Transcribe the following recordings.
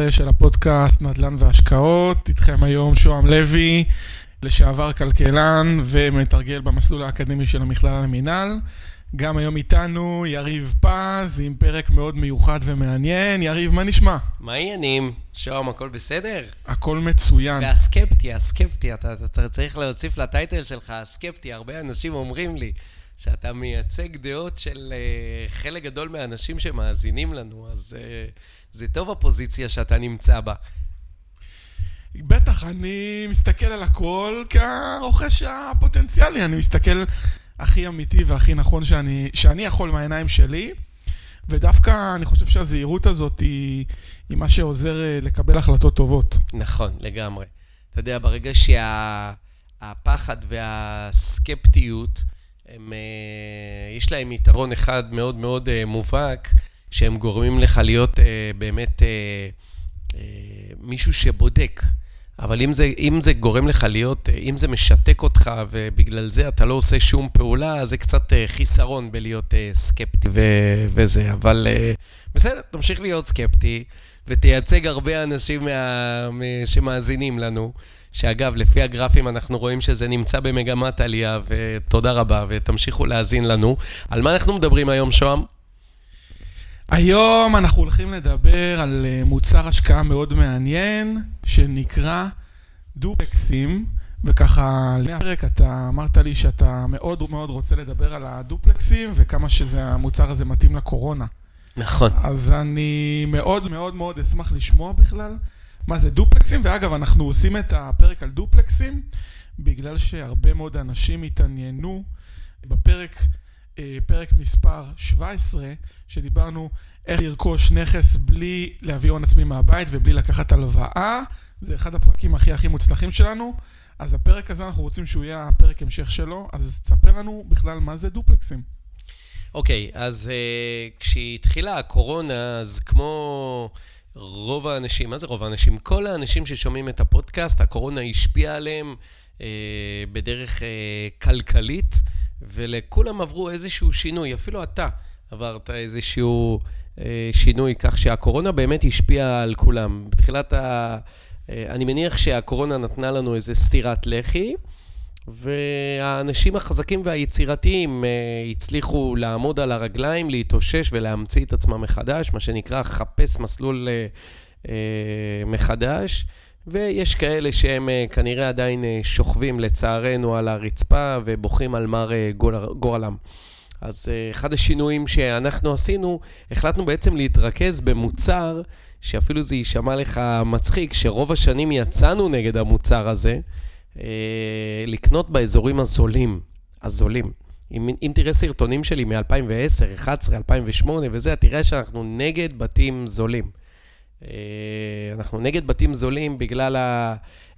17 של הפודקאסט נדל"ן והשקעות. איתכם היום שוהם לוי, לשעבר כלכלן ומתרגל במסלול האקדמי של המכללה למינהל. גם היום איתנו יריב פז עם פרק מאוד מיוחד ומעניין. יריב, מה נשמע? מה העניינים? שוהם, הכל בסדר? הכל מצוין. והסקפטי, הסקפטי, אתה, אתה, אתה צריך להוסיף לטייטל שלך, הסקפטי. הרבה אנשים אומרים לי שאתה מייצג דעות של uh, חלק גדול מהאנשים שמאזינים לנו, אז uh, זה טוב הפוזיציה שאתה נמצא בה. בטח, אני מסתכל על הכל כרוכש הפוטנציאלי, אני מסתכל הכי אמיתי והכי נכון שאני, שאני יכול מהעיניים שלי, ודווקא אני חושב שהזהירות הזאת היא, היא מה שעוזר אה, לקבל החלטות טובות. נכון, לגמרי. אתה יודע, ברגע שהפחד שה, והסקפטיות, הם, אה, יש להם יתרון אחד מאוד מאוד אה, מובהק, שהם גורמים לך להיות באמת מישהו שבודק. אבל אם זה, אם זה גורם לך להיות, אם זה משתק אותך ובגלל זה אתה לא עושה שום פעולה, זה קצת אה, חיסרון בלהיות אה, סקפטי ו- וזה. אבל אה, בסדר, תמשיך להיות סקפטי ותייצג הרבה אנשים מה- שמאזינים לנו. שאגב, לפי הגרפים אנחנו רואים שזה נמצא במגמת עלייה, ותודה רבה, ותמשיכו להאזין לנו. על מה אנחנו מדברים היום, שוהם? היום אנחנו הולכים לדבר על אה, מוצר השקעה מאוד מעניין, שנקרא דופלקסים, וככה, לפני הפרק אתה אמרת לי שאתה מאוד מאוד רוצה לדבר על הדופלקסים, וכמה שהמוצר הזה מתאים לקורונה. נכון. אז אני מאוד מאוד מאוד אשמח לשמוע בכלל מה זה דופלקסים, ואגב, אנחנו עושים את הפרק על דופלקסים, בגלל שהרבה מאוד אנשים התעניינו בפרק אה, פרק מספר 17, שדיברנו איך לרכוש נכס בלי להביא הון עצמי מהבית ובלי לקחת הלוואה. זה אחד הפרקים הכי הכי מוצלחים שלנו. אז הפרק הזה, אנחנו רוצים שהוא יהיה הפרק המשך שלו, אז תספר לנו בכלל מה זה דופלקסים. אוקיי, okay, אז uh, כשהתחילה הקורונה, אז כמו רוב האנשים, מה זה רוב האנשים? כל האנשים ששומעים את הפודקאסט, הקורונה השפיעה עליהם uh, בדרך uh, כלכלית. ולכולם עברו איזשהו שינוי, אפילו אתה עברת איזשהו אה, שינוי, כך שהקורונה באמת השפיעה על כולם. בתחילת ה... אה, אני מניח שהקורונה נתנה לנו איזה סטירת לחי, והאנשים החזקים והיצירתיים אה, הצליחו לעמוד על הרגליים, להתאושש ולהמציא את עצמם מחדש, מה שנקרא חפש מסלול אה, אה, מחדש. ויש כאלה שהם אה, כנראה עדיין אה, שוכבים לצערנו על הרצפה ובוכים על מר אה, גורלם. אז אחד השינויים שאנחנו עשינו, החלטנו בעצם להתרכז במוצר, שאפילו זה יישמע לך מצחיק, שרוב השנים יצאנו נגד המוצר הזה, לקנות באזורים הזולים. הזולים. אם, אם תראה סרטונים שלי מ-2010, 2011, 2008 וזה, תראה שאנחנו נגד בתים זולים. אה, אנחנו נגד בתים זולים בגלל, ה,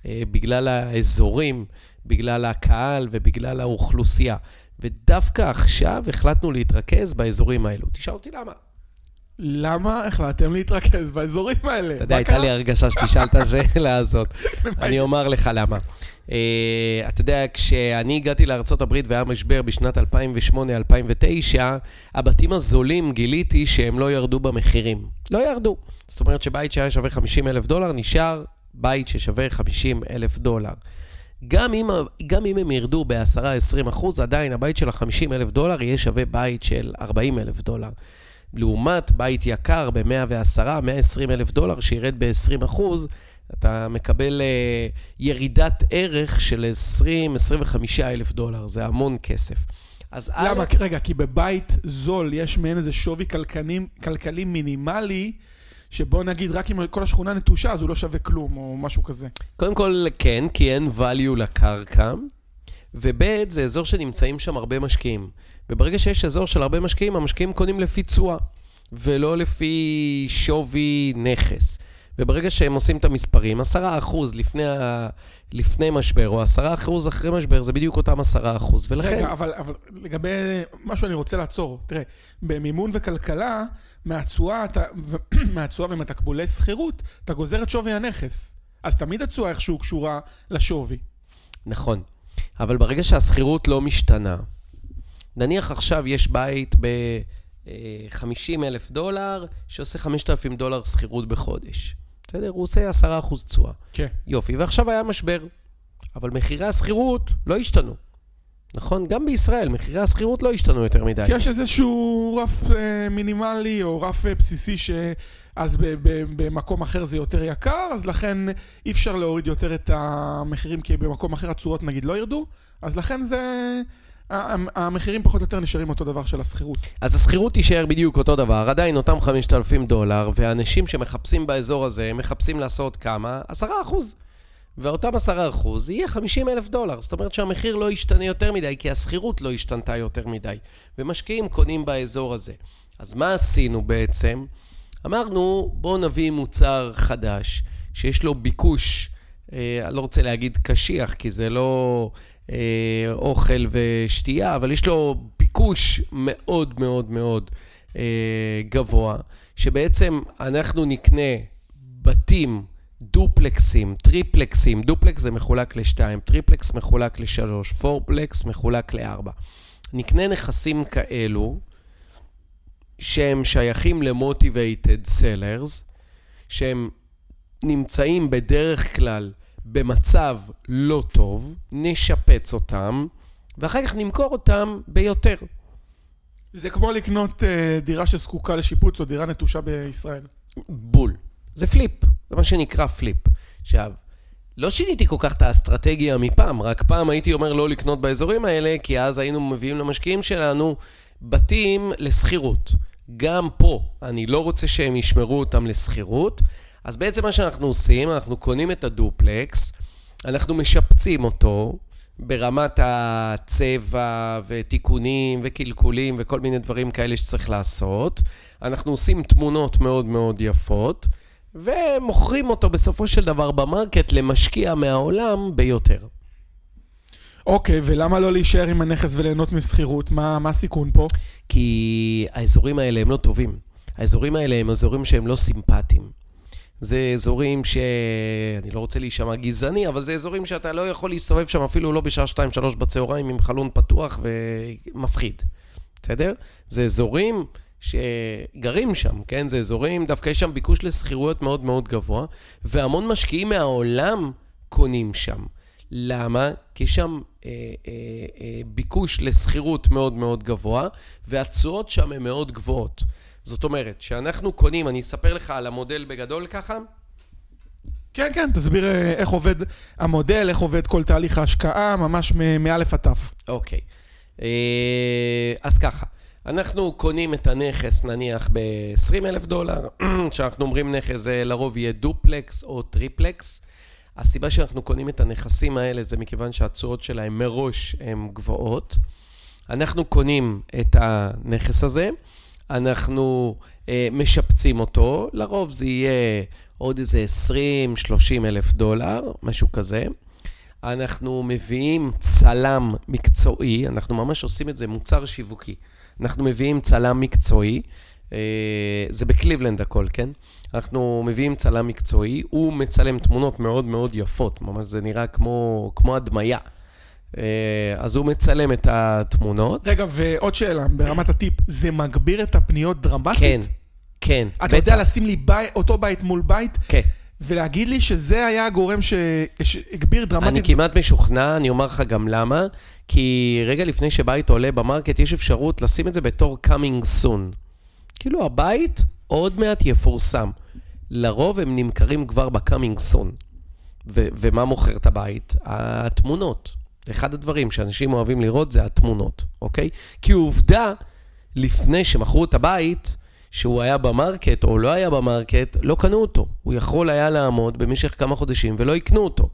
אה, בגלל האזורים, בגלל הקהל ובגלל האוכלוסייה. ודווקא עכשיו החלטנו להתרכז באזורים האלו. תשאל אותי למה. למה החלטתם להתרכז באזורים האלה? אתה יודע, הייתה לי הרגשה שתשאל את השאלה הזאת. אני אומר לך למה. Uh, אתה יודע, כשאני הגעתי לארה"ב והיה משבר בשנת 2008-2009, הבתים הזולים גיליתי שהם לא ירדו במחירים. לא ירדו. זאת אומרת שבית שהיה שווה 50 אלף דולר, נשאר בית ששווה 50 אלף דולר. גם אם, גם אם הם ירדו ב-10-20 אחוז, עדיין הבית של ה-50 אלף דולר יהיה שווה בית של 40 אלף דולר. לעומת בית יקר ב-110-120 אלף דולר שירד ב-20 אחוז, אתה מקבל uh, ירידת ערך של 20-25 אלף דולר, זה המון כסף. אז למה? א'... רגע, כי בבית זול יש מעין איזה שווי כלכלי, כלכלי מינימלי, שבוא נגיד, רק אם כל השכונה נטושה, אז הוא לא שווה כלום, או משהו כזה. קודם כל, כן, כי אין value לקרקע, וב' זה אזור שנמצאים שם הרבה משקיעים. וברגע שיש אזור של הרבה משקיעים, המשקיעים קונים לפי תשואה, ולא לפי שווי נכס. וברגע שהם עושים את המספרים, 10% לפני, ה... לפני משבר, או 10% אחרי משבר, זה בדיוק אותם 10%. ולכן... רגע, אבל, אבל לגבי משהו אני רוצה לעצור. תראה, במימון וכלכלה, מהתשואה, מהתשואה ומתקבולי שכירות, אתה גוזר את שווי הנכס. אז תמיד התשואה איכשהו קשורה לשווי. נכון. אבל ברגע שהשכירות לא משתנה, נניח עכשיו יש בית ב-50 אלף דולר, שעושה 5,000 דולר שכירות בחודש. בסדר? הוא עושה 10% תשואה. כן. יופי, ועכשיו היה משבר. אבל מחירי השכירות לא השתנו. נכון? גם בישראל, מחירי השכירות לא השתנו יותר מדי. כי יש איזשהו רף אה, מינימלי או רף אה, בסיסי שאז ב- במקום אחר זה יותר יקר, אז לכן אי אפשר להוריד יותר את המחירים, כי במקום אחר התשואות נגיד לא ירדו, אז לכן זה... המחירים פחות או יותר נשארים אותו דבר של השכירות. אז השכירות תישאר בדיוק אותו דבר, עדיין אותם 5,000 דולר, ואנשים שמחפשים באזור הזה, מחפשים לעשות כמה? 10 אחוז. ואותם 10 אחוז יהיה 50 אלף דולר. זאת אומרת שהמחיר לא ישתנה יותר מדי, כי השכירות לא השתנתה יותר מדי. ומשקיעים קונים באזור הזה. אז מה עשינו בעצם? אמרנו, בואו נביא מוצר חדש, שיש לו ביקוש, אה, אני לא רוצה להגיד קשיח, כי זה לא אה, אוכל ושתייה, אבל יש לו ביקוש מאוד מאוד מאוד אה, גבוה, שבעצם אנחנו נקנה בתים, דופלקסים, טריפלקסים, דופלקס זה מחולק לשתיים, טריפלקס מחולק לשלוש, fourplex מחולק לארבע. נקנה נכסים כאלו, שהם שייכים ל-motivated sellers, שהם נמצאים בדרך כלל במצב לא טוב, נשפץ אותם, ואחר כך נמכור אותם ביותר. זה כמו לקנות אה, דירה שזקוקה לשיפוץ או דירה נטושה בישראל. בול. זה flip, זה מה שנקרא flip. עכשיו, לא שיניתי כל כך את האסטרטגיה מפעם, רק פעם הייתי אומר לא לקנות באזורים האלה, כי אז היינו מביאים למשקיעים שלנו בתים לשכירות. גם פה, אני לא רוצה שהם ישמרו אותם לשכירות, אז בעצם מה שאנחנו עושים, אנחנו קונים את הדופלקס, אנחנו משפצים אותו ברמת הצבע ותיקונים וקלקולים וכל מיני דברים כאלה שצריך לעשות. אנחנו עושים תמונות מאוד מאוד יפות, ומוכרים אותו בסופו של דבר במרקט למשקיע מהעולם ביותר. אוקיי, ולמה לא להישאר עם הנכס וליהנות משכירות? מה, הסיכון פה? כי האזורים האלה הם לא טובים. האזורים האלה הם אזורים שהם לא סימפטיים. זה אזורים ש... אני לא רוצה להישמע גזעני, אבל זה אזורים שאתה לא יכול להסתובב שם אפילו לא בשעה 2-3 בצהריים עם חלון פתוח ומפחיד. בסדר? זה אזורים שגרים שם, כן? זה אזורים, דווקא יש שם ביקוש לשכירויות מאוד מאוד גבוה, והמון משקיעים מהעולם קונים שם. למה? כי שם אה, אה, אה, ביקוש לשכירות מאוד מאוד גבוה, והתשואות שם הן מאוד גבוהות. זאת אומרת, שאנחנו קונים, אני אספר לך על המודל בגדול ככה, כן, כן, תסביר אה, איך עובד המודל, איך עובד כל תהליך ההשקעה, ממש מאלף עד תף. אוקיי. אה, אז ככה, אנחנו קונים את הנכס נניח ב-20 אלף דולר, כשאנחנו אומרים נכס זה לרוב יהיה דופלקס או טריפלקס. הסיבה שאנחנו קונים את הנכסים האלה זה מכיוון שהתשואות שלהם מראש הן גבוהות. אנחנו קונים את הנכס הזה, אנחנו אה, משפצים אותו, לרוב זה יהיה עוד איזה 20-30 אלף דולר, משהו כזה. אנחנו מביאים צלם מקצועי, אנחנו ממש עושים את זה מוצר שיווקי. אנחנו מביאים צלם מקצועי, זה בקליבלנד הכל, כן? אנחנו מביאים צלם מקצועי, הוא מצלם תמונות מאוד מאוד יפות, ממש זה נראה כמו, כמו הדמיה. אה, אז הוא מצלם את התמונות. רגע, ועוד שאלה, ברמת הטיפ, זה מגביר את הפניות דרמטית? כן, כן. אתה יודע לשים לי בית, אותו בית מול בית, כן. ולהגיד לי שזה היה הגורם שהגביר דרמטית? אני כמעט משוכנע, אני אומר לך גם למה, כי רגע לפני שבית עולה במרקט, יש אפשרות לשים את זה בתור coming soon. כאילו הבית עוד מעט יפורסם. לרוב הם נמכרים כבר soon. ו- ומה מוכר את הבית? התמונות. אחד הדברים שאנשים אוהבים לראות זה התמונות, אוקיי? כי עובדה, לפני שמכרו את הבית, שהוא היה במרקט או לא היה במרקט, לא קנו אותו. הוא יכול היה לעמוד במשך כמה חודשים ולא יקנו אותו.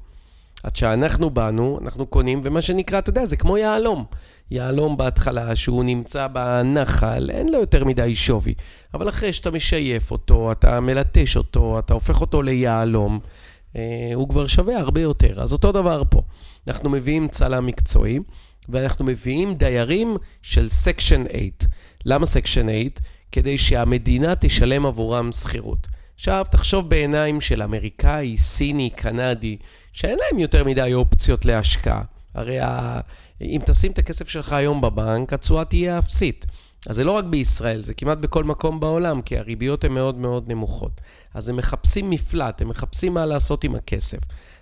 עד שאנחנו באנו, אנחנו קונים, ומה שנקרא, אתה יודע, זה כמו יהלום. יהלום בהתחלה, שהוא נמצא בנחל, אין לו יותר מדי שווי. אבל אחרי שאתה משייף אותו, אתה מלטש אותו, אתה הופך אותו ליהלום, אה, הוא כבר שווה הרבה יותר. אז אותו דבר פה. אנחנו מביאים צלם מקצועי, ואנחנו מביאים דיירים של section 8. למה section 8? כדי שהמדינה תשלם עבורם שכירות. עכשיו, תחשוב בעיניים של אמריקאי, סיני, קנדי, שאין להם יותר מדי אופציות להשקעה. הרי ה... אם תשים את הכסף שלך היום בבנק, התשואה תהיה אפסית. אז זה לא רק בישראל, זה כמעט בכל מקום בעולם, כי הריביות הן מאוד מאוד נמוכות. אז הם מחפשים מפלט, הם מחפשים מה לעשות עם הכסף.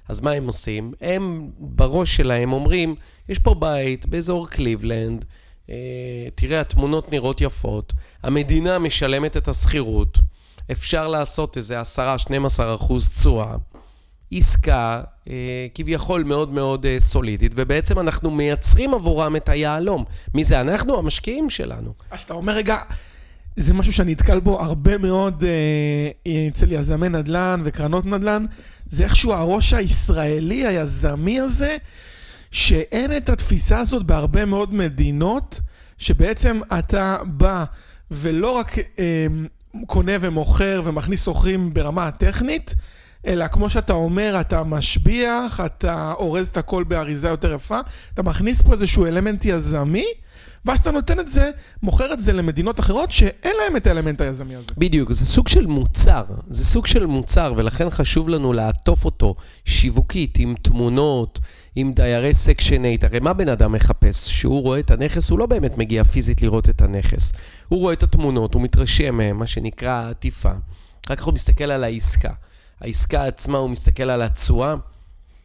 אז מה הם עושים? הם בראש שלהם אומרים, יש פה בית באזור קליבלנד, אה, תראה, התמונות נראות יפות, המדינה משלמת את השכירות, אפשר לעשות איזה 10-12 אחוז תשואה. עסקה אה, כביכול מאוד מאוד אה, סולידית, ובעצם אנחנו מייצרים עבורם את היהלום. מי זה אנחנו? המשקיעים שלנו. אז אתה אומר, רגע, זה משהו שאני נתקל בו הרבה מאוד אה, אצל יזמי נדל"ן וקרנות נדל"ן, זה איכשהו הראש הישראלי, היזמי הזה, שאין את התפיסה הזאת בהרבה מאוד מדינות, שבעצם אתה בא ולא רק אה, קונה ומוכר ומכניס שוכרים ברמה הטכנית, אלא כמו שאתה אומר, אתה משביח, אתה אורז את הכל באריזה יותר יפה, אתה מכניס פה איזשהו אלמנט יזמי, ואז אתה נותן את זה, מוכר את זה למדינות אחרות שאין להם את האלמנט היזמי הזה. בדיוק, זה סוג של מוצר, זה סוג של מוצר, ולכן חשוב לנו לעטוף אותו שיווקית, עם תמונות, עם דיירי section 8. הרי מה בן אדם מחפש? שהוא רואה את הנכס, הוא לא באמת מגיע פיזית לראות את הנכס. הוא רואה את התמונות, הוא מתרשם מהם, מה שנקרא עטיפה. אחר כך הוא מסתכל על העסקה. העסקה עצמה, הוא מסתכל על התשואה,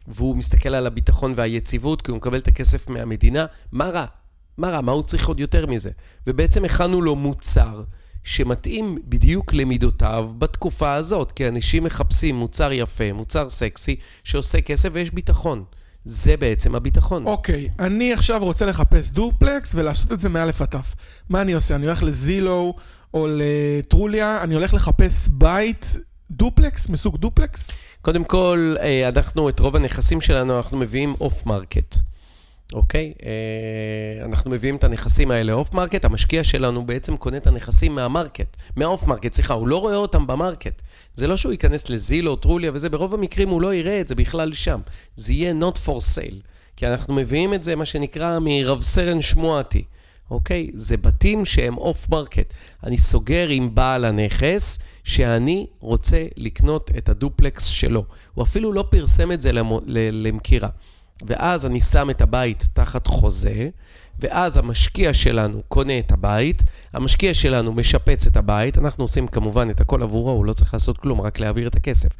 והוא מסתכל על הביטחון והיציבות, כי הוא מקבל את הכסף מהמדינה. מה רע? מה רע? מה הוא צריך עוד יותר מזה? ובעצם הכנו לו מוצר שמתאים בדיוק למידותיו בתקופה הזאת, כי אנשים מחפשים מוצר יפה, מוצר סקסי, שעושה כסף ויש ביטחון. זה בעצם הביטחון. אוקיי, okay, אני עכשיו רוצה לחפש דופלקס ולעשות את זה מא' עד ת'. מה אני עושה? אני הולך לזילו או לטרוליה, אני הולך לחפש בית דופלקס, מסוג דופלקס? קודם כל, אה, אנחנו, את רוב הנכסים שלנו, אנחנו מביאים off market. אוקיי? אה, אנחנו מביאים את הנכסים האלה off market, המשקיע שלנו בעצם קונה את הנכסים מה market, מה off market, סליחה, הוא לא רואה אותם ב market. זה לא שהוא ייכנס ל Zillow, Trulia וזה, ברוב המקרים הוא לא יראה את זה בכלל שם. זה יהיה not for sale, כי אנחנו מביאים את זה, מה שנקרא, מרב סרן שמועתי. אוקיי? זה בתים שהם off market. אני סוגר עם בעל הנכס שאני רוצה לקנות את הדופלקס שלו. הוא אפילו לא פרסם את זה למכירה. ואז אני שם את הבית תחת חוזה, ואז המשקיע שלנו קונה את הבית, המשקיע שלנו משפץ את הבית, אנחנו עושים כמובן את הכל עבורו, הוא לא צריך לעשות כלום, רק להעביר את הכסף.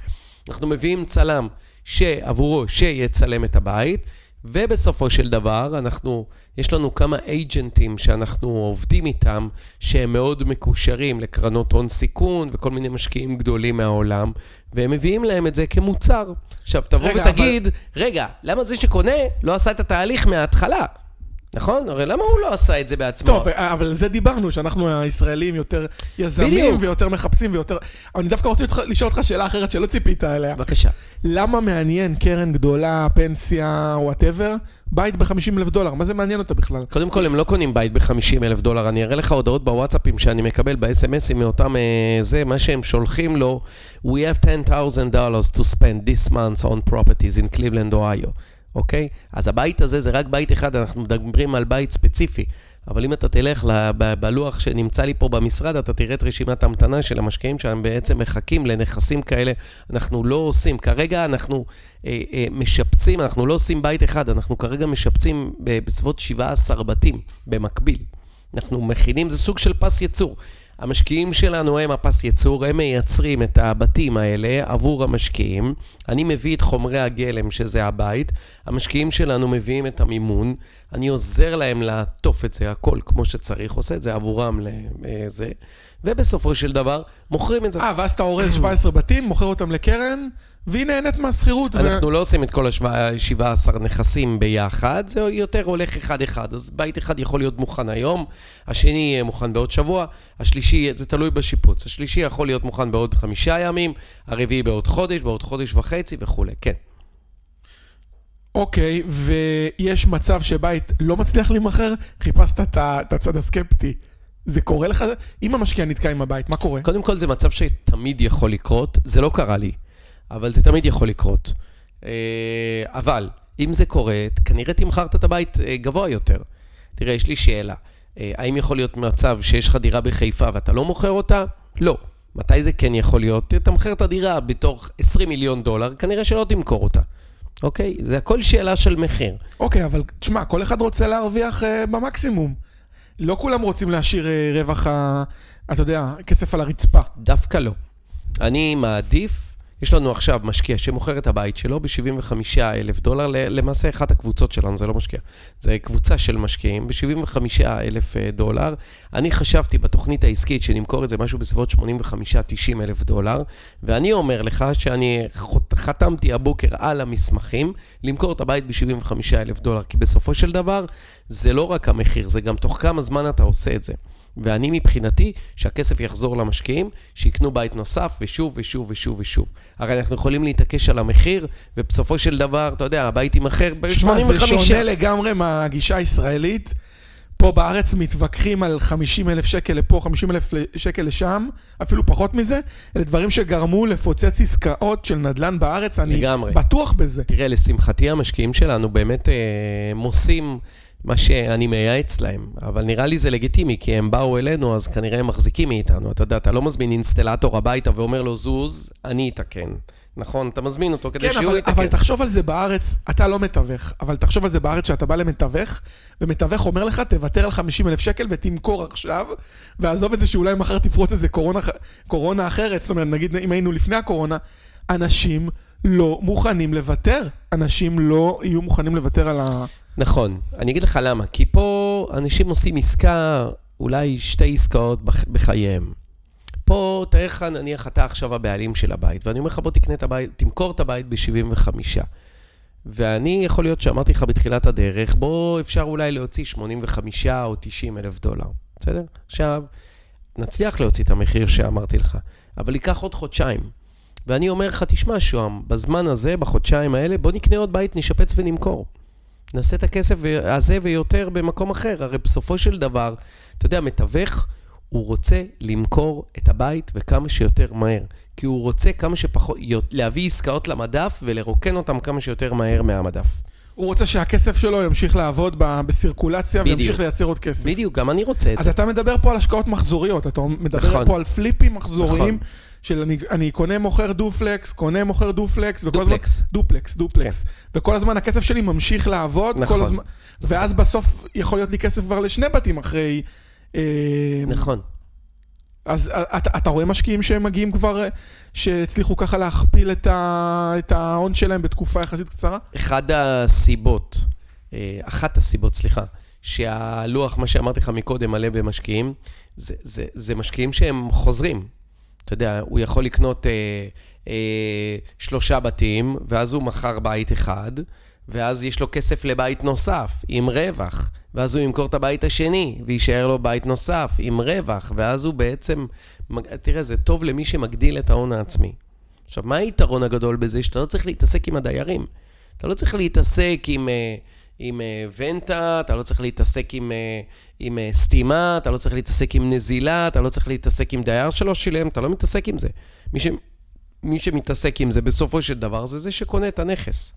אנחנו מביאים צלם שעבורו, שיצלם את הבית, ובסופו של דבר, אנחנו, יש לנו כמה אייג'נטים שאנחנו עובדים איתם, שהם מאוד מקושרים לקרנות הון סיכון וכל מיני משקיעים גדולים מהעולם, והם מביאים להם את זה כמוצר. עכשיו, תבוא רגע, ותגיד, אבל... רגע, למה זה שקונה לא עשה את התהליך מההתחלה? נכון? הרי למה הוא לא עשה את זה בעצמו? טוב, אבל על זה דיברנו, שאנחנו הישראלים יותר יזמים. ויותר מחפשים ויותר... אבל אני דווקא רוצה לשאול אותך שאלה אחרת שלא ציפית אליה. בבקשה. למה מעניין קרן גדולה, פנסיה, whatever, בית ב-50 אלף דולר? מה זה מעניין אותה בכלל? קודם כל, הם לא קונים בית ב-50 אלף דולר. אני אראה לך הודעות בוואטסאפים שאני מקבל ב-SMSים מאותם... אה, זה, מה שהם שולחים לו, We have $10,000 to spend this month on properties in Cleveland, Ohio. אוקיי? אז הבית הזה זה רק בית אחד, אנחנו מדברים על בית ספציפי. אבל אם אתה תלך בלוח שנמצא לי פה במשרד, אתה תראה את רשימת ההמתנה של המשקיעים שהם בעצם מחכים לנכסים כאלה. אנחנו לא עושים, כרגע אנחנו אה, אה, משפצים, אנחנו לא עושים בית אחד, אנחנו כרגע משפצים בסביבות 17 בתים במקביל. אנחנו מכינים, זה סוג של פס ייצור. המשקיעים שלנו הם הפס ייצור, הם מייצרים את הבתים האלה עבור המשקיעים. אני מביא את חומרי הגלם, שזה הבית. המשקיעים שלנו מביאים את המימון. אני עוזר להם לעטוף את זה, הכל כמו שצריך, עושה את זה עבורם לזה. ובסופו של דבר, מוכרים את זה. אה, ואז אתה אורז 17 בתים, מוכר אותם לקרן, והיא נהנית מהשכירות. אנחנו ו... לא עושים את כל ה-17 נכסים ביחד, זה יותר הולך אחד-אחד. אז בית אחד יכול להיות מוכן היום, השני יהיה מוכן בעוד שבוע, השלישי, זה תלוי בשיפוץ. השלישי יכול להיות מוכן בעוד חמישה ימים, הרביעי בעוד חודש, בעוד חודש וחצי וכולי, כן. אוקיי, ויש מצב שבית לא מצליח להימכר? חיפשת את הצד הסקפטי. זה קורה לך? אם המשקיע נתקע עם הבית, מה קורה? קודם כל, זה מצב שתמיד יכול לקרות. זה לא קרה לי. אבל זה תמיד יכול לקרות. אה, אבל, אם זה קורה, כנראה תמכרת את הבית אה, גבוה יותר. תראה, יש לי שאלה. אה, האם יכול להיות מצב שיש לך דירה בחיפה ואתה לא מוכר אותה? לא. מתי זה כן יכול להיות? תמכר את הדירה בתוך 20 מיליון דולר, כנראה שלא תמכור אותה. אוקיי? זה הכל שאלה של מחיר. אוקיי, אבל תשמע, כל אחד רוצה להרוויח uh, במקסימום. לא כולם רוצים להשאיר אה, רווח, ה- אתה יודע, כסף על הרצפה. דווקא לא. אני מעדיף, יש לנו עכשיו משקיע שמוכר את הבית שלו ב-75 אלף דולר, למעשה אחת הקבוצות שלנו, זה לא משקיע, זה קבוצה של משקיעים, ב-75 אלף דולר. אני חשבתי בתוכנית העסקית שנמכור את זה משהו בסביבות 85-90 אלף דולר, ואני אומר לך שאני חתמתי הבוקר על המסמכים למכור את הבית ב-75 אלף דולר, כי בסופו של דבר זה לא רק המחיר, זה גם תוך כמה זמן אתה עושה את זה. ואני מבחינתי, שהכסף יחזור למשקיעים, שיקנו בית נוסף, ושוב ושוב ושוב ושוב. הרי אנחנו יכולים להתעקש על המחיר, ובסופו של דבר, אתה יודע, הבית יימכר שמע, זה ב-85. שונה לגמרי מהגישה הישראלית. פה בארץ מתווכחים על 50 אלף שקל לפה, 50 אלף שקל לשם, אפילו פחות מזה. אלה דברים שגרמו לפוצץ עסקאות של נדל"ן בארץ, אני לגמרי. בטוח בזה. תראה, לשמחתי המשקיעים שלנו באמת אה, עושים מה שאני מייעץ להם, אבל נראה לי זה לגיטימי, כי הם באו אלינו, אז כנראה הם מחזיקים מאיתנו. אתה יודע, אתה לא מזמין אינסטלטור הביתה ואומר לו, זוז, אני אתקן. נכון? אתה מזמין אותו כדי כן, שהוא אבל, יתקן. אבל תחשוב על זה בארץ, אתה לא מתווך, אבל תחשוב על זה בארץ שאתה בא למתווך, ומתווך אומר לך, תוותר על 50 אלף שקל ותמכור עכשיו, ועזוב את זה שאולי מחר תפרוץ איזה קורונה, קורונה אחרת, זאת אומרת, נגיד אם היינו לפני הקורונה, אנשים לא מוכנים לוותר. אנשים לא יהיו מוכנים לוותר על ה... נכון. אני אגיד לך למה. כי פה אנשים עושים עסקה, אולי שתי עסקאות בח- בחייהם. פה, תאר לך, נניח אתה עכשיו הבעלים של הבית, ואני אומר לך, בוא תקנה את הבית, תמכור את הבית ב-75. ואני, יכול להיות שאמרתי לך בתחילת הדרך, בוא אפשר אולי להוציא 85 או 90 אלף דולר, בסדר? עכשיו, נצליח להוציא את המחיר שאמרתי לך, אבל ייקח עוד חודשיים. ואני אומר לך, תשמע, שוהם, בזמן הזה, בחודשיים האלה, בוא נקנה עוד בית, נשפץ ונמכור. נעשה את הכסף הזה ויותר במקום אחר. הרי בסופו של דבר, אתה יודע, מתווך, הוא רוצה למכור את הבית וכמה שיותר מהר. כי הוא רוצה כמה שפחות, להביא עסקאות למדף ולרוקן אותם כמה שיותר מהר מהמדף. הוא רוצה שהכסף שלו ימשיך לעבוד ב- בסירקולציה בדיוק. וימשיך לייצר עוד כסף. בדיוק, גם אני רוצה את אז זה. אתה מדבר פה על השקעות מחזוריות, אתה מדבר נכון. פה על פליפים מחזוריים, נכון. של אני, אני קונה מוכר דופלקס, קונה מוכר דופלקס, וכל הזמן... duplex. duplex, duplex. וכל הזמן הכסף שלי ממשיך לעבוד, נכון. כל הזמן, ואז בסוף יכול להיות לי כסף כבר לשני בתים אחרי... אה, נכון. אז אתה, אתה רואה משקיעים שהם מגיעים כבר, אה, שהצליחו ככה להכפיל את, ה, את ההון שלהם בתקופה יחסית קצרה? אחד הסיבות, אה, אחת הסיבות, סליחה, שהלוח, מה שאמרתי לך מקודם, מלא במשקיעים, זה, זה, זה משקיעים שהם חוזרים. אתה יודע, הוא יכול לקנות אה, אה, שלושה בתים, ואז הוא מכר בית אחד, ואז יש לו כסף לבית נוסף, עם רווח. ואז הוא ימכור את הבית השני, ויישאר לו בית נוסף, עם רווח, ואז הוא בעצם... תראה, זה טוב למי שמגדיל את ההון העצמי. עכשיו, מה היתרון הגדול בזה? שאתה לא צריך להתעסק עם הדיירים. אתה לא צריך להתעסק עם, אה, עם אה, ונטה, אתה לא צריך להתעסק עם, אה, עם אה, סתימה, אתה לא צריך להתעסק עם נזילה, אתה לא צריך להתעסק עם דייר שלא שילם, אתה לא מתעסק עם זה. מי, ש, מי שמתעסק עם זה בסופו של דבר זה זה שקונה את הנכס.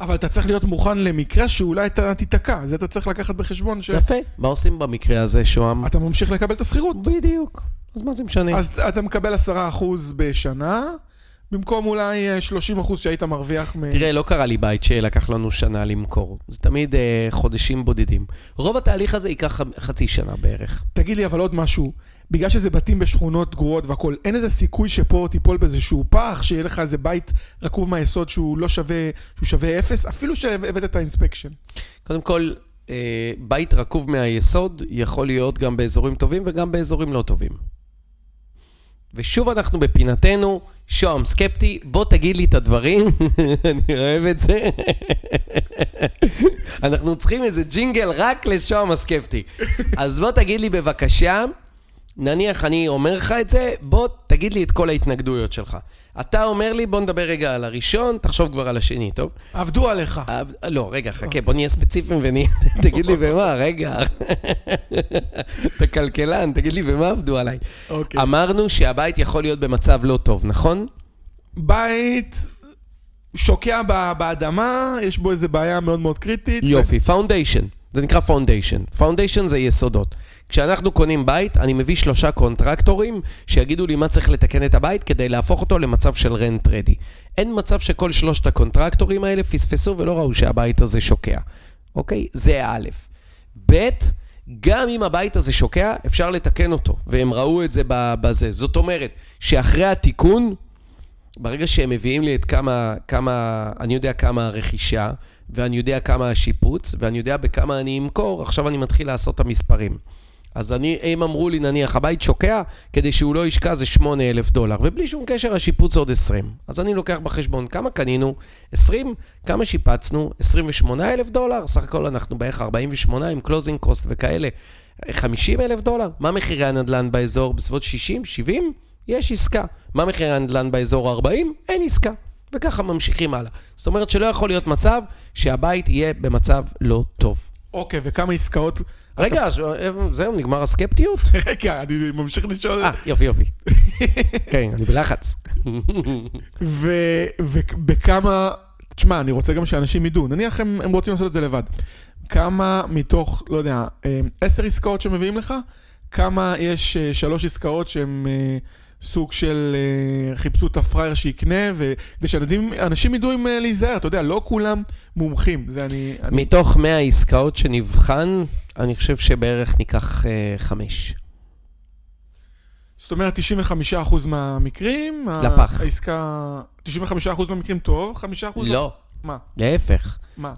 אבל אתה צריך להיות מוכן למקרה שאולי אתה תיתקע, זה אתה צריך לקחת בחשבון שאתה יפה. מה עושים במקרה הזה, שוהם? ממשיך לקבל את השכירות. בדיוק. אז מה זה משנה? אז אתה מקבל 10% בשנה, במקום אולי אה, 30% שהיית מרוויח מ... תראה, לא קרה לי בית שלקח לנו שנה למכור. זה תמיד אה, חודשים בודדים. רוב התהליך הזה ייקח חצי שנה בערך. תגיד לי אבל עוד משהו, בגלל שזה בתים בשכונות גרועות והכול, אין איזה סיכוי שפה תיפול באיזשהו פח, שיהיה לך איזה בית רקוב מהיסוד שהוא לא שווה, שהוא שווה אפס, אפילו שהבאת את האינספקשן. קודם כל, אה, בית רקוב מהיסוד יכול להיות גם באזורים טובים וגם באזורים לא טובים. ושוב אנחנו בפינתנו, שוהם סקפטי, בוא תגיד לי את הדברים, אני אוהב את זה. אנחנו צריכים איזה ג'ינגל רק לשוהם הסקפטי. אז בוא תגיד לי בבקשה, נניח אני אומר לך את זה, בוא תגיד לי את כל ההתנגדויות שלך. אתה אומר לי, בוא נדבר רגע על הראשון, תחשוב כבר על השני, טוב? עבדו עליך. אה, לא, רגע, חכה, בוא נהיה ספציפיים ונהיה... תגיד לי במה, רגע. אתה כלכלן, תגיד לי במה עבדו עליי. אוקיי. אמרנו שהבית יכול להיות במצב לא טוב, נכון? בית שוקע ב- באדמה, יש בו איזה בעיה מאוד מאוד קריטית. יופי, foundation. זה נקרא foundation. foundation זה יסודות. כשאנחנו קונים בית, אני מביא שלושה קונטרקטורים שיגידו לי מה צריך לתקן את הבית כדי להפוך אותו למצב של rent ready. אין מצב שכל שלושת הקונטרקטורים האלה פספסו ולא ראו שהבית הזה שוקע. אוקיי? זה א'. ב', גם אם הבית הזה שוקע, אפשר לתקן אותו, והם ראו את זה בזה. זאת אומרת, שאחרי התיקון, ברגע שהם מביאים לי את כמה, כמה, אני יודע כמה הרכישה, ואני יודע כמה השיפוץ, ואני יודע בכמה אני אמכור, עכשיו אני מתחיל לעשות את המספרים. אז אני, הם אמרו לי, נניח, הבית שוקע, כדי שהוא לא ישקע זה 8,000 דולר, ובלי שום קשר השיפוץ עוד 20. אז אני לוקח בחשבון כמה קנינו, 20, כמה שיפצנו, 28,000 דולר, סך הכל אנחנו בערך 48 עם closing cost וכאלה, 50,000 דולר. מה מחירי הנדל"ן באזור? בסביבות 60, 70? יש עסקה. מה מחירי הנדל"ן באזור 40? אין עסקה. וככה ממשיכים הלאה. זאת אומרת שלא יכול להיות מצב שהבית יהיה במצב לא טוב. אוקיי, וכמה עסקאות... רגע, זהו, נגמר הסקפטיות? רגע, אני ממשיך לשאול... אה, יופי, יופי. כן, אני בלחץ. ובכמה... תשמע, אני רוצה גם שאנשים ידעו, נניח הם, רוצים לעשות את זה לבד. כמה מתוך, לא יודע, אה, עשר עסקאות שמביאים לך, כמה יש אה, שלוש עסקאות שהן אה, סוג של חיפשו את הפראייר שיקנה, וכדי שאנשים ידעו אם להיזהר, אתה יודע, לא כולם מומחים. זה אני... מתוך 100 עסקאות שנבחן, אני חושב שבערך ניקח חמש. זאת אומרת, 95% מהמקרים... לפח. העסקה... 95% מהמקרים טוב, 5% לא. מה? להפך. מה?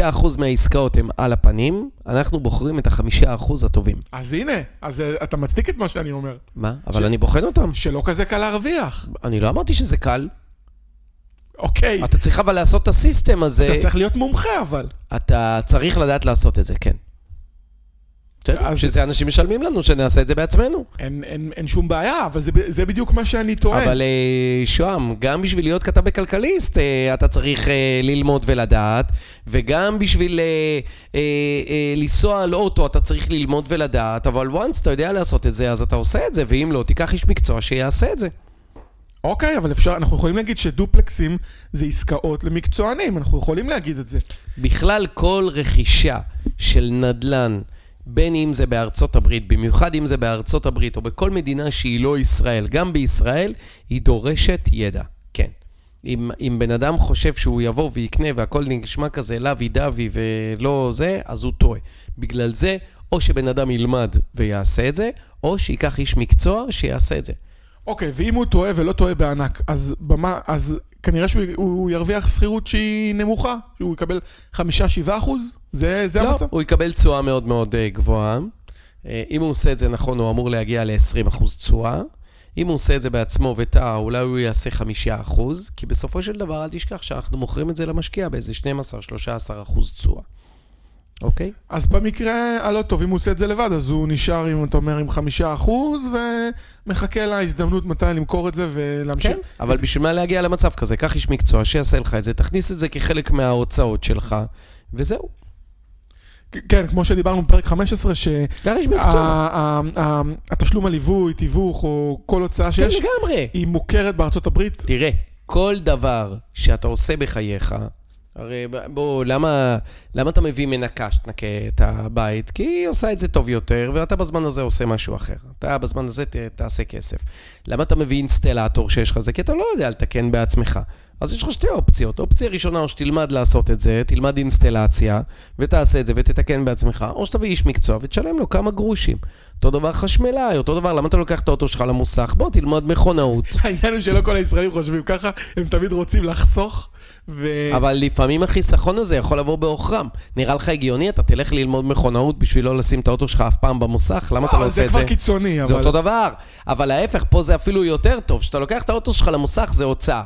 95% מהעסקאות הם על הפנים, אנחנו בוחרים את ה-5% הטובים. אז הנה, אז uh, אתה מצדיק את מה שאני אומר. מה? אבל ש... אני בוחן אותם. שלא כזה קל להרוויח. אני לא אמרתי שזה קל. אוקיי. אתה צריך אבל לעשות את הסיסטם הזה. אתה צריך להיות מומחה אבל. אתה צריך לדעת לעשות את זה, כן. בסדר, שזה אנשים משלמים לנו, שנעשה את זה בעצמנו. אין, אין, אין שום בעיה, אבל זה, זה בדיוק מה שאני טוען. אבל אה, שוהם, גם בשביל להיות כתב בכלכליסט, אה, אתה צריך אה, ללמוד ולדעת, וגם בשביל לנסוע על אוטו, אתה צריך ללמוד ולדעת, אבל once אתה יודע לעשות את זה, אז אתה עושה את זה, ואם לא, תיקח איש מקצוע שיעשה את זה. אוקיי, אבל אפשר, אנחנו יכולים להגיד שדופלקסים זה עסקאות למקצוענים, אנחנו יכולים להגיד את זה. בכלל, כל רכישה של נדל"ן, בין אם זה בארצות הברית, במיוחד אם זה בארצות הברית או בכל מדינה שהיא לא ישראל, גם בישראל, היא דורשת ידע, כן. אם, אם בן אדם חושב שהוא יבוא ויקנה והכל נשמע כזה לוי דווי ולא זה, אז הוא טועה. בגלל זה, או שבן אדם ילמד ויעשה את זה, או שייקח איש מקצוע שיעשה את זה. אוקיי, okay, ואם הוא טועה ולא טועה בענק, אז, במה, אז כנראה שהוא ירוויח שכירות שהיא נמוכה, שהוא יקבל 5-7 אחוז? זה, זה לא, המצב? לא, הוא יקבל תשואה מאוד מאוד uh, גבוהה. Uh, אם הוא עושה את זה נכון, הוא אמור להגיע ל-20 אחוז תשואה. אם הוא עושה את זה בעצמו וטעה, אולי הוא יעשה 5 אחוז, כי בסופו של דבר, אל תשכח שאנחנו מוכרים את זה למשקיע באיזה 12-13 אחוז תשואה. אוקיי. אז במקרה הלא טוב, אם הוא עושה את זה לבד, אז הוא נשאר, אם אתה אומר, עם חמישה אחוז, ומחכה להזדמנות מתי למכור את זה ולהמשיך. כן, אבל בשביל מה להגיע למצב כזה? קח איש מקצוע שיעשה לך את זה, תכניס את זה כחלק מההוצאות שלך, וזהו. כן, כמו שדיברנו בפרק 15, שהתשלום הליווי, תיווך או כל הוצאה שיש, כן, לגמרי. היא מוכרת בארצות הברית. תראה, כל דבר שאתה עושה בחייך, הרי בוא, למה, למה אתה מביא מנקה שתנקה את הבית? כי היא עושה את זה טוב יותר, ואתה בזמן הזה עושה משהו אחר. אתה בזמן הזה ת, תעשה כסף. למה אתה מביא אינסטלטור שיש לך זה? כי אתה לא יודע לתקן בעצמך. אז יש לך שתי אופציות. אופציה ראשונה, או שתלמד לעשות את זה, תלמד אינסטלציה, ותעשה את זה ותתקן בעצמך, או שתביא איש מקצוע ותשלם לו כמה גרושים. אותו דבר חשמלאי, אותו דבר, למה אתה לוקח את האוטו שלך למוסך? בוא, תלמד מכונאות. העניין הוא שלא כל הישראלים חושבים ככה, הם תמיד רוצים לחסוך. ו... אבל לפעמים החיסכון הזה יכול לבוא בעוכרם. נראה לך הגיוני, אתה תלך ללמוד מכונאות בשביל לא לשים את האוטו שלך אף פעם במוסך? למה אתה לא עושה את זה? זה כבר קיצוני, אבל... זה אותו דבר. אבל ההפך, פה זה אפילו יותר טוב. כשאתה לוקח את האוטו שלך למוסך, זה הוצאה.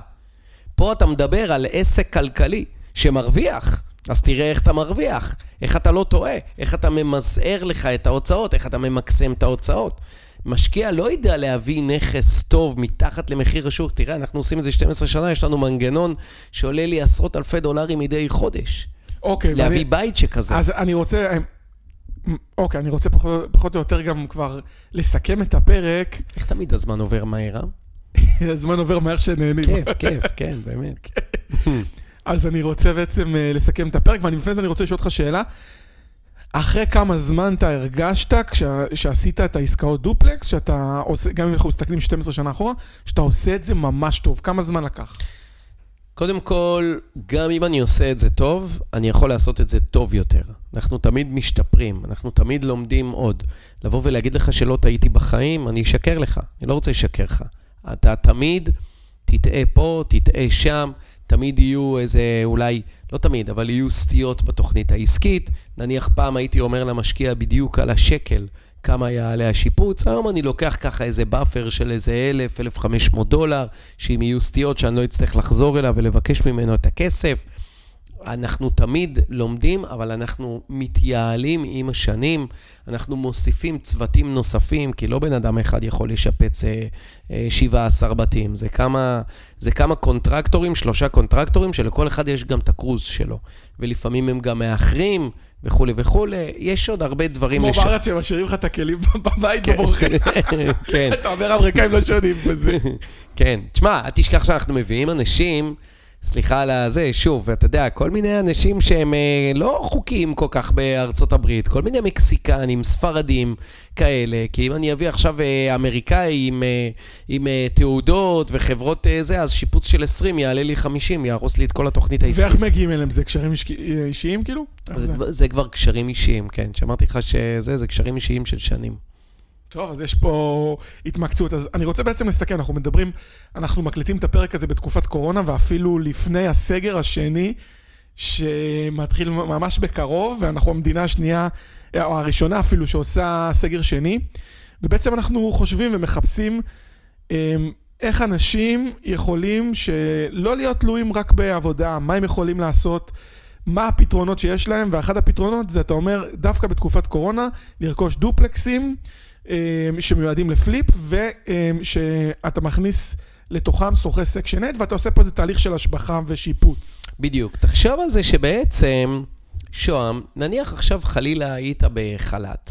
פה אתה מדבר על עסק כלכלי שמרוויח. אז תראה איך אתה מרוויח, איך אתה לא טועה, איך אתה ממזער לך את ההוצאות, איך אתה ממקסם את ההוצאות. משקיע לא ידע להביא נכס טוב מתחת למחיר השוק. תראה, אנחנו עושים את זה 12 שנה, יש לנו מנגנון שעולה לי עשרות אלפי דולרים מדי חודש. אוקיי. להביא ואני... בית שכזה. אז אני רוצה... אוקיי, אני רוצה פחות, פחות או יותר גם כבר לסכם את הפרק. איך תמיד הזמן עובר מהר, אה? הזמן עובר מהר שנהנים. כיף, כיף, כן, באמת. אז אני רוצה בעצם אה, לסכם את הפרק, ואני לפני זה אני רוצה לשאול אותך שאלה. אחרי כמה זמן אתה הרגשת כשעשית את העסקאות דופלקס, שאתה עושה, גם אם אנחנו מסתכלים 12 שנה אחורה, שאתה עושה את זה ממש טוב? כמה זמן לקח? קודם כל, גם אם אני עושה את זה טוב, אני יכול לעשות את זה טוב יותר. אנחנו תמיד משתפרים, אנחנו תמיד לומדים עוד. לבוא ולהגיד לך שלא טעיתי בחיים, אני אשקר לך, אני לא רוצה לשקר לך. אתה תמיד תטעה פה, תטעה שם, תמיד יהיו איזה, אולי, לא תמיד, אבל יהיו סטיות בתוכנית העסקית. נניח פעם הייתי אומר למשקיע בדיוק על השקל כמה יעלה השיפוץ, היום אני לוקח ככה איזה buffer של איזה 1,000, 1,500 דולר, שאם יהיו סטיות שאני לא אצטרך לחזור אליו ולבקש ממנו את הכסף. אנחנו תמיד לומדים, אבל אנחנו מתייעלים עם השנים, אנחנו מוסיפים צוותים נוספים, כי לא בן אדם אחד יכול לשפץ אה, אה, 17 בתים, זה כמה, זה כמה קונטרקטורים, שלושה קונטרקטורים, שלכל אחד יש גם את ה crews שלו. ולפעמים הם גם מאחרים, וכולי וכולי. יש עוד הרבה דברים... כמו לש... בארץ שמשאירים לך את הכלים בבית ובורחים. כן. אתה אומר, האמריקאים לא שונים בזה. כן. תשמע, אל תשכח שאנחנו מביאים אנשים... סליחה על הזה, שוב, אתה יודע, כל מיני אנשים שהם אה, לא חוקיים כל כך בארצות הברית, כל מיני מקסיקנים, ספרדים כאלה, כי אם אני אביא עכשיו אה, אמריקאי עם, אה, עם אה, תעודות וחברות אה, זה, אז שיפוץ של 20 יעלה לי 50, יהרוס לי את כל התוכנית העסקית. ואיך מגיעים אליהם? זה קשרים אישיים כאילו? זה, זה? זה כבר קשרים אישיים, כן. שאמרתי לך שזה, זה קשרים אישיים של שנים. טוב, אז יש פה התמקצות. אז אני רוצה בעצם לסכם, אנחנו מדברים, אנחנו מקליטים את הפרק הזה בתקופת קורונה, ואפילו לפני הסגר השני, שמתחיל ממש בקרוב, ואנחנו המדינה השנייה, או הראשונה אפילו, שעושה סגר שני. ובעצם אנחנו חושבים ומחפשים אמ, איך אנשים יכולים שלא להיות תלויים רק בעבודה, מה הם יכולים לעשות. מה הפתרונות שיש להם, ואחד הפתרונות זה, אתה אומר, דווקא בתקופת קורונה, לרכוש דופלקסים, שמיועדים ל flip, ושאתה מכניס לתוכם שוכרי section 8, ואתה עושה פה איזה תהליך של השבחה ושיפוץ. בדיוק. תחשוב על זה שבעצם, שאם, נניח עכשיו חלילה היית בחל"ת,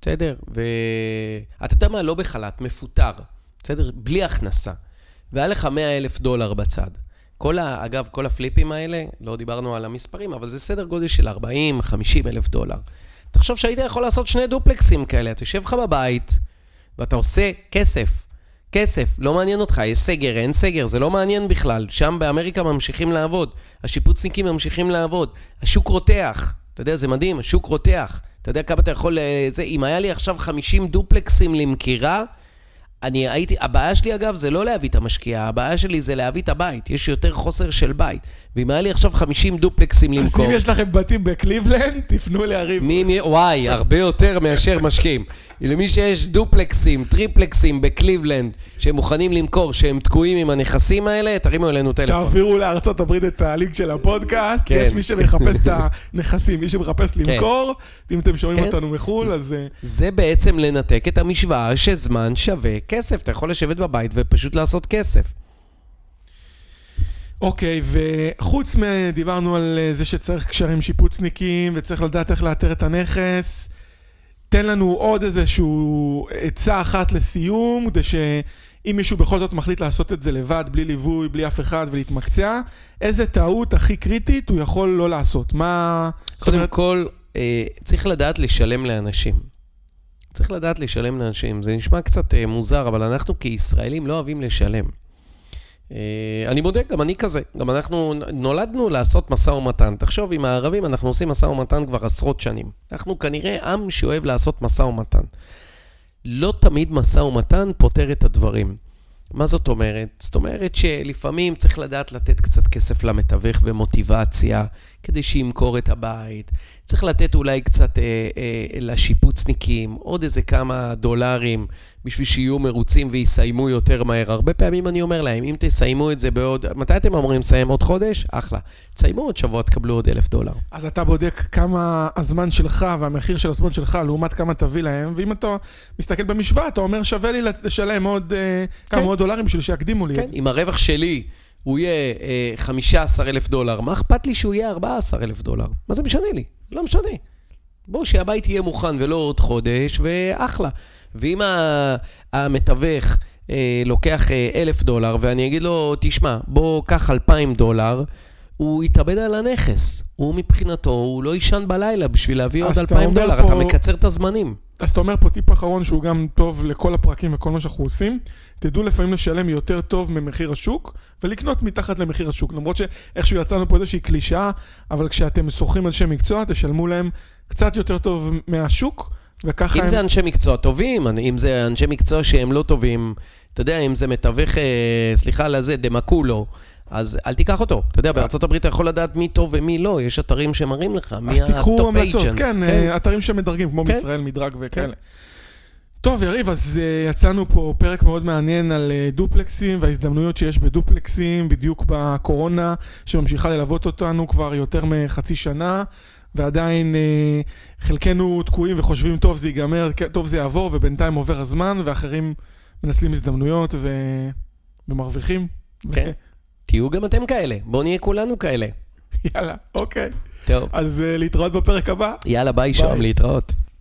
בסדר? ואתה יודע מה? לא בחל"ת, מפוטר, בסדר? בלי הכנסה. והיה לך 100 אלף דולר בצד. כל ה... אגב, כל הפליפים האלה, לא דיברנו על המספרים, אבל זה סדר גודל של 40-50 אלף דולר. תחשוב שהיית יכול לעשות שני דופלקסים כאלה. אתה יושב לך בבית, ואתה עושה כסף. כסף, לא מעניין אותך, יש סגר, אין סגר, זה לא מעניין בכלל. שם באמריקה ממשיכים לעבוד, השיפוצניקים ממשיכים לעבוד, השוק רותח. אתה יודע, זה מדהים, השוק רותח. אתה יודע כמה אתה יכול... אה, זה, אם היה לי עכשיו 50 דופלקסים למכירה, אני הייתי, הבעיה שלי אגב זה לא להביא את המשקיע, הבעיה שלי זה להביא את הבית, יש יותר חוסר של בית. ואם היה לי עכשיו 50 דופלקסים למכור... אז אם יש לכם בתים בקליבלנד, תפנו ליריב. מי, מי, וואי, הרבה יותר מאשר משקיעים. למי שיש דופלקסים, טריפלקסים בקליבלנד, שהם מוכנים למכור, שהם תקועים עם הנכסים האלה, תרימו אלינו טלפון. תעבירו לארצות הברית את הלינק של הפודקאסט, כן. יש מי שמחפש את הנכסים, מי שמחפש כן. למכור, כן. אם אתם שומעים כן. אותנו מחו"ל, אז... אה, זה בעצם לנתק את המשוואה שזמן שווה כסף. אתה יכול לשבת בבית ופשוט לעשות כסף. אוקיי, וחוץ מדיברנו על אה, זה שצריך קשרים שיפוצניקים וצריך לדעת איך לאתר את הנכס, תן לנו עוד איזשהו עצה אחת לסיום, כדי שאם מישהו בכל זאת מחליט לעשות את זה לבד, בלי ליווי, בלי אף אחד ולהתמקצע, איזה טעות הכי קריטית הוא יכול לא לעשות? מה... קודם אומרת... כל, אה, צריך לדעת לשלם לאנשים. צריך לדעת לשלם לאנשים. זה נשמע קצת אה, מוזר, אבל אנחנו כישראלים לא אוהבים לשלם. אה, אני מודה, גם אני כזה. גם אנחנו נולדנו לעשות משא ומתן. תחשוב, עם הערבים אנחנו עושים משא ומתן כבר עשרות שנים. אנחנו כנראה עם שאוהב לעשות משא ומתן. לא תמיד משא ומתן פותר את הדברים. מה זאת אומרת? זאת אומרת שלפעמים צריך לדעת לתת קצת כסף למתווך ומוטיבציה כדי שימכור את הבית. צריך לתת אולי קצת אה, אה, לשיפוצניקים עוד איזה כמה דולרים בשביל שיהיו מרוצים ויסיימו יותר מהר. הרבה פעמים אני אומר להם, אם תסיימו את זה בעוד... מתי אתם אמורים לסיים? עוד חודש? אחלה. תסיימו עוד שבוע, תקבלו עוד אלף דולר. אז אתה בודק כמה הזמן שלך והמחיר של הזמן שלך לעומת כמה תביא להם, ואם אתה מסתכל במשוואה, אתה אומר שווה לי לשלם עוד אה, כן. כמה עוד דולרים בשביל שיקדימו לי כן. את זה. אם הרווח שלי... הוא יהיה אה, 15 אלף דולר, מה אכפת לי שהוא יהיה 14 אלף דולר? מה זה משנה לי? לא משנה. בוא, שהבית יהיה מוכן ולא עוד חודש, ואחלה. ואם המתווך אה, לוקח אה, אלף דולר, ואני אגיד לו, תשמע, בוא, קח אלפיים דולר, הוא יתאבד על הנכס. הוא מבחינתו, הוא לא יישן בלילה בשביל להביא עוד אתה 2,000 אומר דולר, פה- אתה מקצר את הזמנים. אז אתה אומר פה טיפ אחרון שהוא גם טוב לכל הפרקים וכל מה שאנחנו עושים. תדעו לפעמים לשלם יותר טוב ממחיר השוק ולקנות מתחת למחיר השוק. למרות שאיכשהו יצאנו פה איזושהי קלישאה, אבל כשאתם שוכרים אנשי מקצוע, תשלמו להם קצת יותר טוב מהשוק, וככה אם הם... זה אנשי מקצוע טובים, אם זה אנשי מקצוע שהם לא טובים, אתה יודע, אם זה מתווך, אה, סליחה על הזה, דמקולו, אז אל תיקח אותו. אתה יודע, בארצות הברית אתה יכול לדעת מי טוב ומי לא, יש אתרים שמראים לך, מי אז תיקחו ה top המלצות, agents. כן, אה, אתרים שמדרגים, כמו כן. בישראל מדרג וכאלה. טוב, יריב, אז אה, יצאנו פה פרק מאוד מעניין על אה, דופלקסים וההזדמנויות שיש בדופלקסים, בדיוק בקורונה, שממשיכה ללוות אותנו כבר יותר מחצי שנה, ועדיין אה, חלקנו תקועים וחושבים, טוב, זה ייגמר, כן, טוב, זה יעבור, ובינתיים עובר הזמן, ואחרים מנצלים הזדמנויות ו... ומרוויחים. כן. תהיו גם אתם כאלה, בואו נהיה כולנו כאלה. יאללה, אוקיי. טוב, אז אה, להתראות בפרק הבא. יאללה, ביי, ביי. שוהם, להתראות.